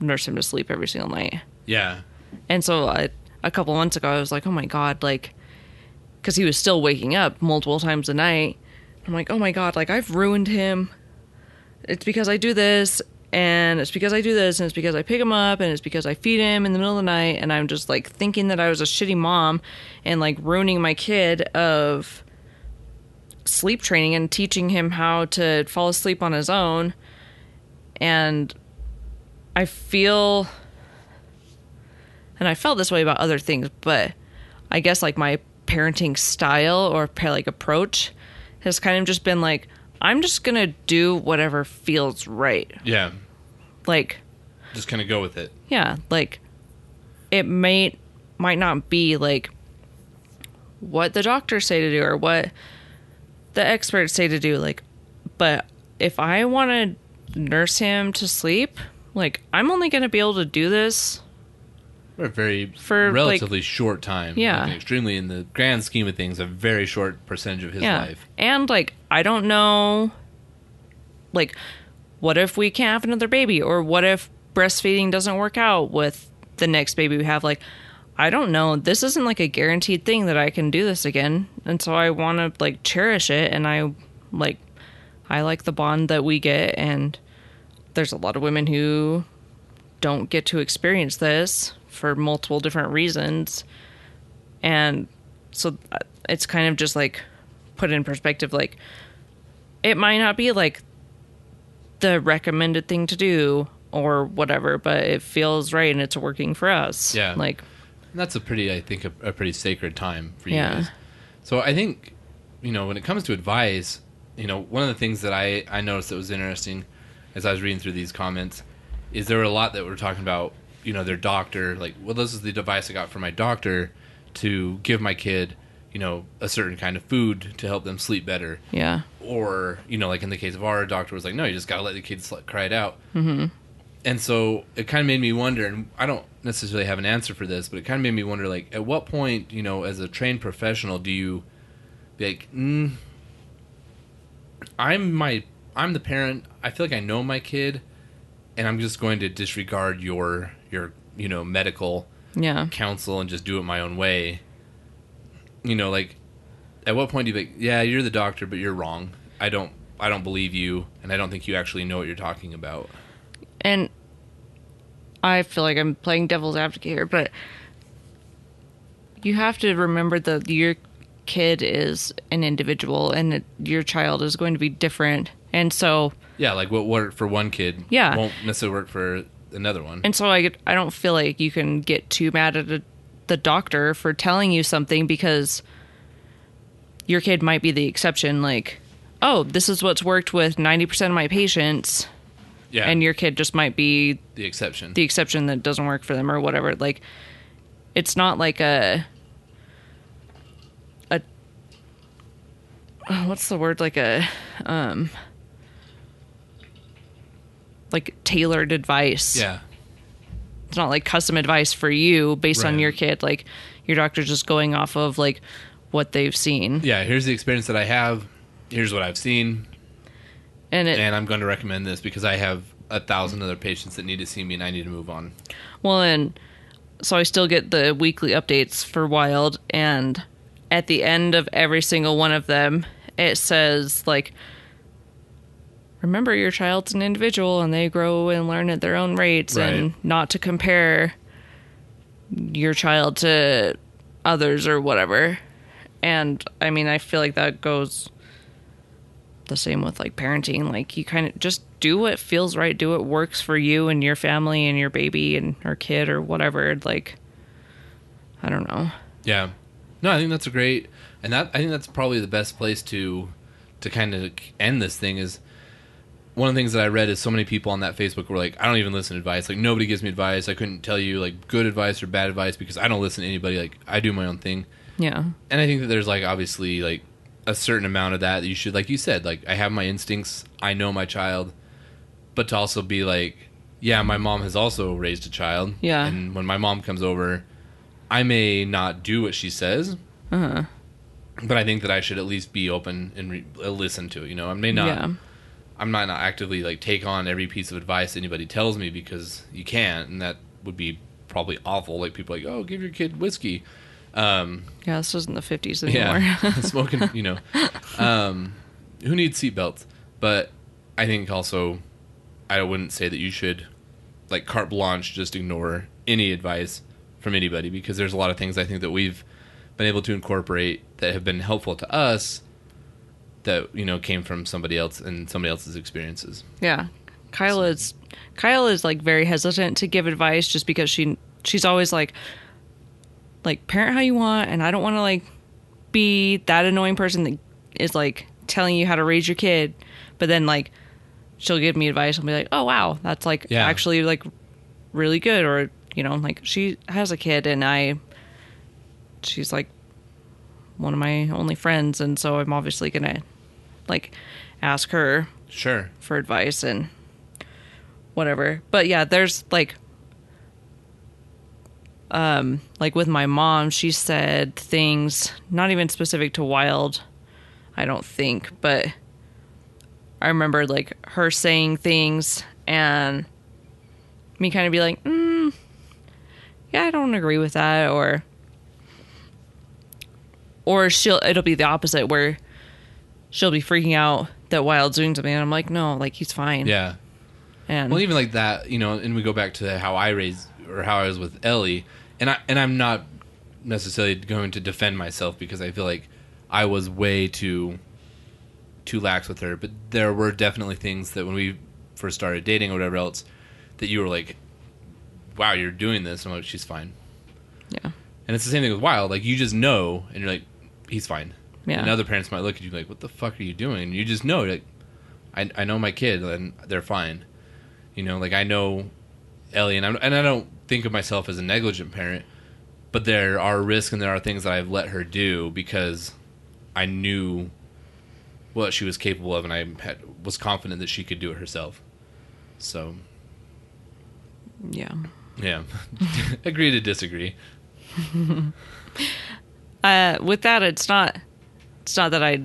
nurse him to sleep every single night Yeah. and so I, a couple months ago, I was like, oh my God, like, because he was still waking up multiple times a night. I'm like, oh my God, like, I've ruined him. It's because I do this, and it's because I do this, and it's because I pick him up, and it's because I feed him in the middle of the night, and I'm just like thinking that I was a shitty mom and like ruining my kid of sleep training and teaching him how to fall asleep on his own. And I feel and I felt this way about other things, but I guess like my parenting style or like approach has kind of just been like I'm just going to do whatever feels right. Yeah. Like Just kind of go with it. yeah, like it may might not be like what the doctors say to do or what the experts say to do like but if I want to nurse him to sleep, like I'm only going to be able to do this For a very For, like- relatively short time. Yeah. Like, extremely in the grand scheme of things, a very short percentage of his life. And like I don't know like what if we can't have another baby or what if breastfeeding doesn't work out with the next baby we have like I don't know. This isn't like a guaranteed thing that I can do this again. And so I want to like cherish it and I like I like the bond that we get and there's a lot of women who don't get to experience this for multiple different reasons. And so uh, it's kind of just like put in perspective like it might not be like the recommended thing to do or whatever, but it feels right and it's working for us. Yeah. Like And that's a pretty, I think, a, a pretty sacred time for you Yeah. guys. So I think, you know, when it comes to advice, you know, one of the things that I, I noticed that was interesting as I was reading through these comments is there were a lot that were talking about, you know their doctor like well this is the device I got from my doctor to give my kid you know a certain kind of food to help them sleep better Yeah. or you know like in the case of our doctor was like no you just got to let the kids cry it out mm-hmm. and so it kind of made me wonder and i don't necessarily have an answer for this but it kind of made me wonder like at what point you know as a trained professional do you be like mm, i'm my i'm the parent i feel like i know my kid and i'm just going to disregard your your you know medical Yeah. counsel and just do it my own way. You know, like at what point do you be like, yeah, you're the doctor, but you're wrong. I don't I don't believe you and I don't think you actually know what you're talking about. And I feel like I'm playing devil's advocate here, but you have to remember that your kid is an individual and your child is going to be different. And so Yeah, like what worked for one kid Yeah. won't necessarily work for another one. and so I I don't feel like you can get too mad at a, the doctor for telling you something because your kid might be the exception like oh this is what's worked with 90% of my patients yeah. and your kid just might be the exception. the exception that doesn't work for them or whatever like it's not like a a what's the word like a um like tailored advice yeah. it's not like custom advice for you based on your kid like your doctor's just going off of like what they've seen Yeah, here's the experience that I have. Here's what I've seen and it and I'm going to recommend this because I have a thousand other patients that need to see me and I need to move on. Well, and so I still get the weekly updates for Wild, and at the end of every single one of them, it says, like, remember your child's an individual and they grow and learn at their own rates, and not to compare your child to others or whatever. And I mean, I feel like that goes the same with like parenting. Like, you kind of just do what feels right, do what works for you and your family and your baby and or kid or whatever. Like, I don't know. Yeah. No, I think that's a great, and that I think that's probably the best place to to kind of end this thing is. One of the things that I read is so many people on that Facebook were like, I don't even listen to advice. Like nobody gives me advice. I couldn't tell you like good advice or bad advice because I don't listen to anybody. Like I do my own thing. Yeah. And I think that there's like obviously like a certain amount of that that you should like you said like I have my instincts. I know my child, but to also be like, yeah, my mom has also raised a child. Yeah. And when my mom comes over, I may not do what she says, Uh-huh. but I think that I should at least be open and re- uh, listen to it. You know, I may not. Yeah. I'm not, not actively like take on every piece of advice anybody tells me because you can't, and that would be probably awful. Like people are like, oh, give your kid whiskey. Um, Yeah, this wasn't the 50s anymore. yeah, smoking. You know, um, who needs seatbelts? But I think also, I wouldn't say that you should like carte blanche just ignore any advice from anybody because there's a lot of things I think that we've been able to incorporate that have been helpful to us that you know came from somebody else and somebody else's experiences. yeah. Kyle is Kyle is like very hesitant to give advice just because she she's always like like parent how you want and I don't want to like be that annoying person that is like telling you how to raise your kid but then like she'll give me advice and be like oh wow that's like Yeah. actually like really good or you know like she has a kid and I she's like one of my only friends and so I'm obviously going to like ask her Sure. for advice and whatever. But yeah, there's like um like with my mom, she said things not even specific to wild, I don't think, but I remember like her saying things and me kind of be like, mm, yeah, I don't agree with that or or she'll it'll be the opposite where she'll be freaking out that Wild's doing something, and I'm like, no, like he's fine. Yeah. And Well, even like that, you know, and we go back to how I raised or how I was with Ellie, and I and I'm not necessarily going to defend myself because I feel like I was way too too lax with her, but there were definitely things that when we first started dating or whatever else that you were like, "Wow, you're doing this." I'm like, "She's fine," yeah, and it's the same thing with Wild. Like you just know, and you're like, "He's fine." Yeah. And other parents might look at you like, "What the fuck are you doing?" And you just know, like, I I know my kid and they're fine. You know, like I know Ellie, and I'm, and I don't think of myself as a negligent parent, but there are risks and there are things that I've let her do because I knew what she was capable of, and I had, was confident that she could do it herself. So, Yeah. yeah, agree to disagree. Uh, with that, it's not. It's not that I.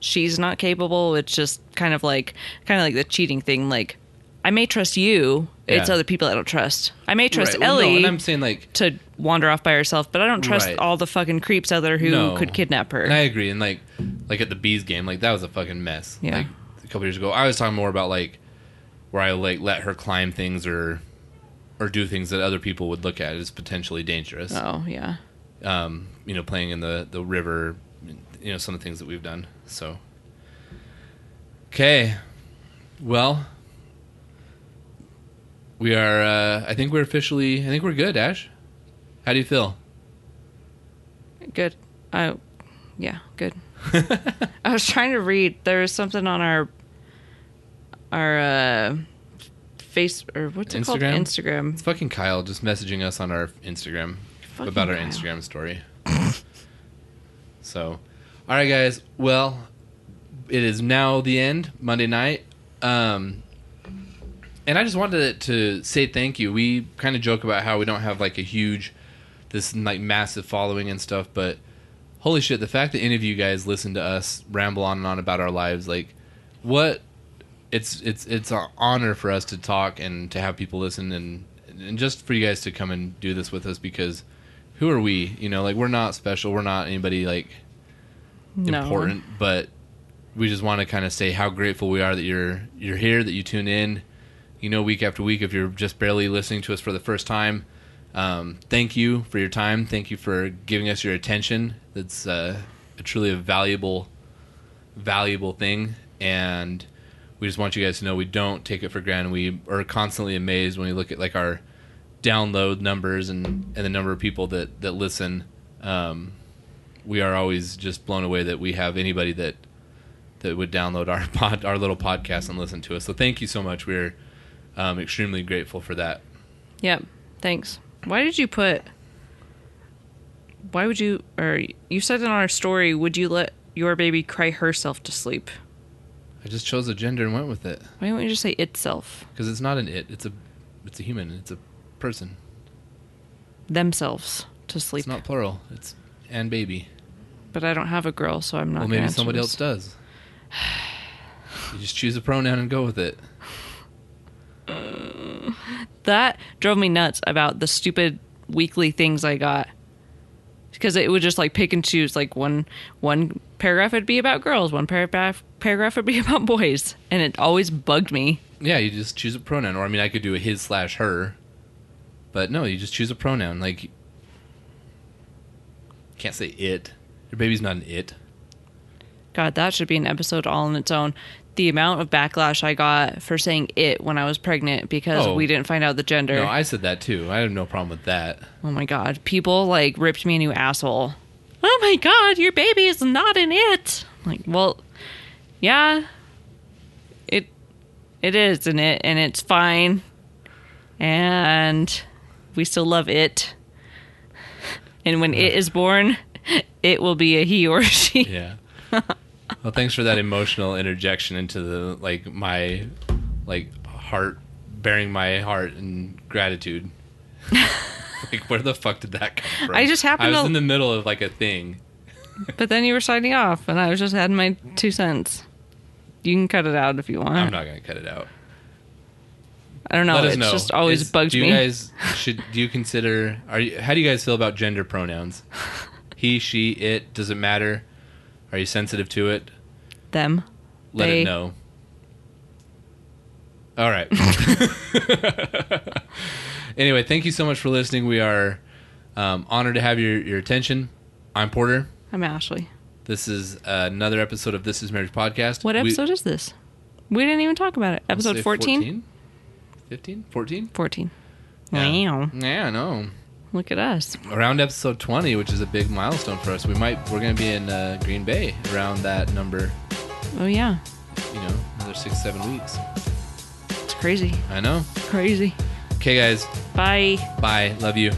She's not capable. It's just kind of like, kind of like the cheating thing. Like, I may trust you. It's other people I don't trust. I may trust Right, well, no, Ellie and I'm saying like to wander off by herself, but I don't trust Right. all the fucking creeps out there who No. could kidnap her. And I agree. And like, like at the bees game, like that was a fucking mess. Yeah. Like a couple years ago, I was talking more about like where I like let her climb things or or do things that other people would look at as potentially dangerous. oh yeah. Um, you know, playing in the the river, you know, some of the things that we've done. So, okay, well, we are. Uh, I think we're officially. I think we're good. Ash, how do you feel? Good. I, yeah, good. I was trying to read. There was something on our our uh, face or what's it called? Instagram? Instagram. It's fucking Kyle just messaging us on our Instagram Fucking about our Kyle. Instagram story. so, all right, guys. Well, it is now the end Monday night, um, and I just wanted to say thank you. We kind of joke about how we don't have like a huge, this like massive following and stuff, but holy shit, the fact that any of you guys listen to us ramble on and on about our lives, like what it's it's it's an honor for us to talk and to have people listen and and just for you guys to come and do this with us because who are we? You know, like we're not special. We're not anybody like No. important, but we just want to kind of say how grateful we are that you're you're here, that you tune in. You know, week after week. If you're just barely listening to us for the first time, um, thank you for your time. Thank you for giving us your attention. That's uh, a truly a valuable, valuable thing, and we just want you guys to know we don't take it for granted. We are constantly amazed when we look at like our download numbers and and the number of people that that listen. Um, we are always just blown away that we have anybody that that would download our pod, our little podcast and listen to us. So thank you so much. We're um, extremely grateful for that. Yep. Thanks. Why did you put? Why would you? Or you said in our story, would you let your baby cry herself to sleep? I just chose a gender and went with it Why don't you just say itself, because it's not an it. It's a it's a human. It's a person. themselves to sleep? It's not plural. It's and baby. But I don't have a girl, so I'm not. well, maybe somebody this. else does. You just choose a pronoun and go with it. That drove me nuts about the stupid weekly things I got. Because it would just like pick and choose. Like one one paragraph would be about girls, one paragraph paragraph would be about boys, and it always bugged me. Yeah, you just choose a pronoun. Or I mean, I could do a his slash her, but no, you just choose a pronoun. Like, can't say it. Your baby's not an it. God, that should be an episode all on its own. The amount of backlash I got for saying it when I was pregnant because Oh. we didn't find out the gender. No, I said that too. I have no problem with that. oh my God. People like ripped me a new asshole. Oh my God, your baby is not an it. Like, well, yeah, it it is an it, and it's fine. And we still love it. And when it is born, it will be a he or she. Yeah. well, thanks for that emotional interjection into the like my like heart, bearing my heart in gratitude. like, where the fuck did that come from? I just happened I was to- in the middle of like a thing. But then you were signing off, and I was just adding my two cents. You can cut it out if you want. I'm not gonna cut it out. I don't know. It's know. just always Is- bugged do you me. guys should do you consider are you how do you guys feel about gender pronouns? He, she, it, does it matter? Are you sensitive to it? Them. Let They- it know. All right. anyway, thank you so much for listening. We are um, honored to have your, your attention. I'm Porter. I'm Ashley. This is another episode of This Is Marriage Podcast. What We- episode is this? We didn't even talk about it. Episode say 14? 15? 14? 14. Yeah. Wow. Yeah, I know. Look at us. Around episode 20, which is a big milestone for us. We might, we're going to be in uh, Green Bay around that number, Oh, yeah. you know, another six, seven weeks. It's crazy. I know. Crazy. Okay, guys. Bye. Bye. Love you.